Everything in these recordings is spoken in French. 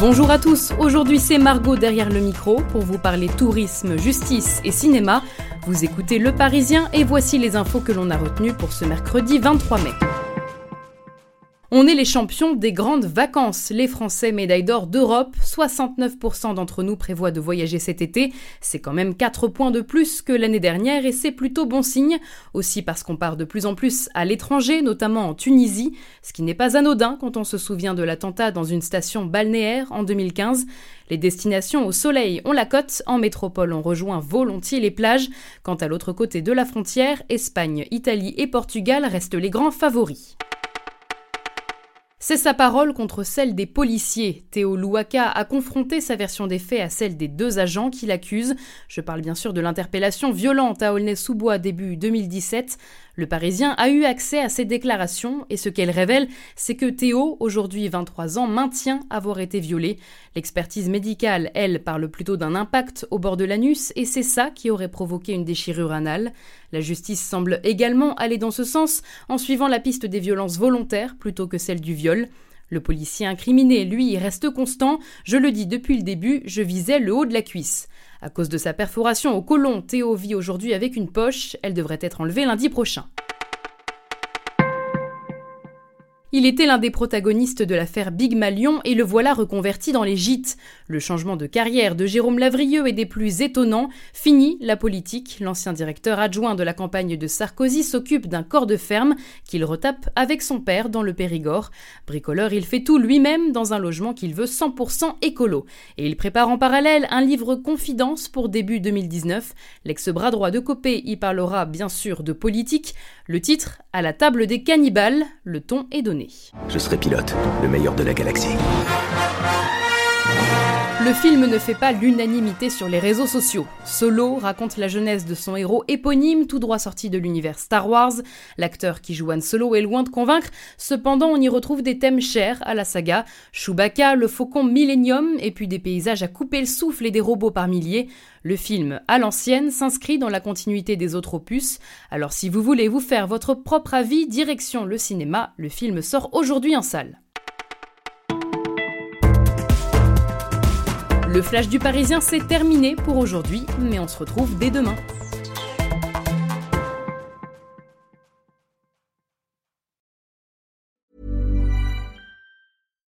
Bonjour à tous, aujourd'hui c'est Margot derrière le micro pour vous parler tourisme, justice et cinéma. Vous écoutez Le Parisien et voici les infos que l'on a retenues pour ce mercredi 23 mai. On est les champions des grandes vacances. Les Français médailles d'or d'Europe, 69% d'entre nous prévoient de voyager cet été. C'est quand même 4 points de plus que l'année dernière et c'est plutôt bon signe. Aussi parce qu'on part de plus en plus à l'étranger, notamment en Tunisie, ce qui n'est pas anodin quand on se souvient de l'attentat dans une station balnéaire en 2015. Les destinations au soleil ont la cote. En métropole, on rejoint volontiers les plages. Quant à l'autre côté de la frontière, Espagne, Italie et Portugal restent les grands favoris. C'est sa parole contre celle des policiers. Théo Louaka a confronté sa version des faits à celle des deux agents qui l'accusent. Je parle bien sûr de l'interpellation violente à Aulnay-sous-Bois début 2017. Le Parisien a eu accès à ces déclarations et ce qu'elles révèlent, c'est que Théo, aujourd'hui 23 ans, maintient avoir été violé. L'expertise médicale, elle, parle plutôt d'un impact au bord de l'anus et c'est ça qui aurait provoqué une déchirure anale. La justice semble également aller dans ce sens en suivant la piste des violences volontaires plutôt que celle du viol. Le policier incriminé, lui, reste constant. Je le dis depuis le début, je visais le haut de la cuisse. À cause de sa perforation au côlon, Théo vit aujourd'hui avec une poche. Elle devrait être enlevée lundi prochain. Il était l'un des protagonistes de l'affaire Big Malion et le voilà reconverti dans les gîtes. Le changement de carrière de Jérôme Lavrieux est des plus étonnants. Fini la politique, l'ancien directeur adjoint de la campagne de Sarkozy s'occupe d'un corps de ferme qu'il retape avec son père dans le Périgord. Bricoleur, il fait tout lui-même dans un logement qu'il veut 100% écolo. Et il prépare en parallèle un livre confidence pour début 2019. L'ex-bras droit de Copé y parlera bien sûr de politique. Le titre, À la table des cannibales, le ton est donné. Je serai pilote, le meilleur de la galaxie. Le film ne fait pas l'unanimité sur les réseaux sociaux. Solo raconte la jeunesse de son héros éponyme, tout droit sorti de l'univers Star Wars. L'acteur qui joue Han Solo est loin de convaincre, cependant on y retrouve des thèmes chers à la saga. Chewbacca, le faucon Millennium, et puis des paysages à couper le souffle et des robots par milliers. Le film, à l'ancienne, s'inscrit dans la continuité des autres opus. Alors si vous voulez vous faire votre propre avis, direction le cinéma, le film sort aujourd'hui en salle. Le flash du Parisien, c'est terminé pour aujourd'hui, mais on se retrouve dès demain.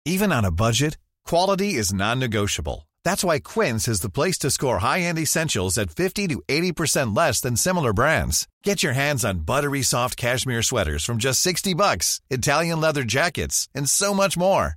Even on a budget, quality is non-negotiable. That's why Quince is the place to score high-end essentials at 50 to 80% less than similar brands. Get your hands on buttery soft cashmere sweaters from just 60 bucks, Italian leather jackets, and so much more.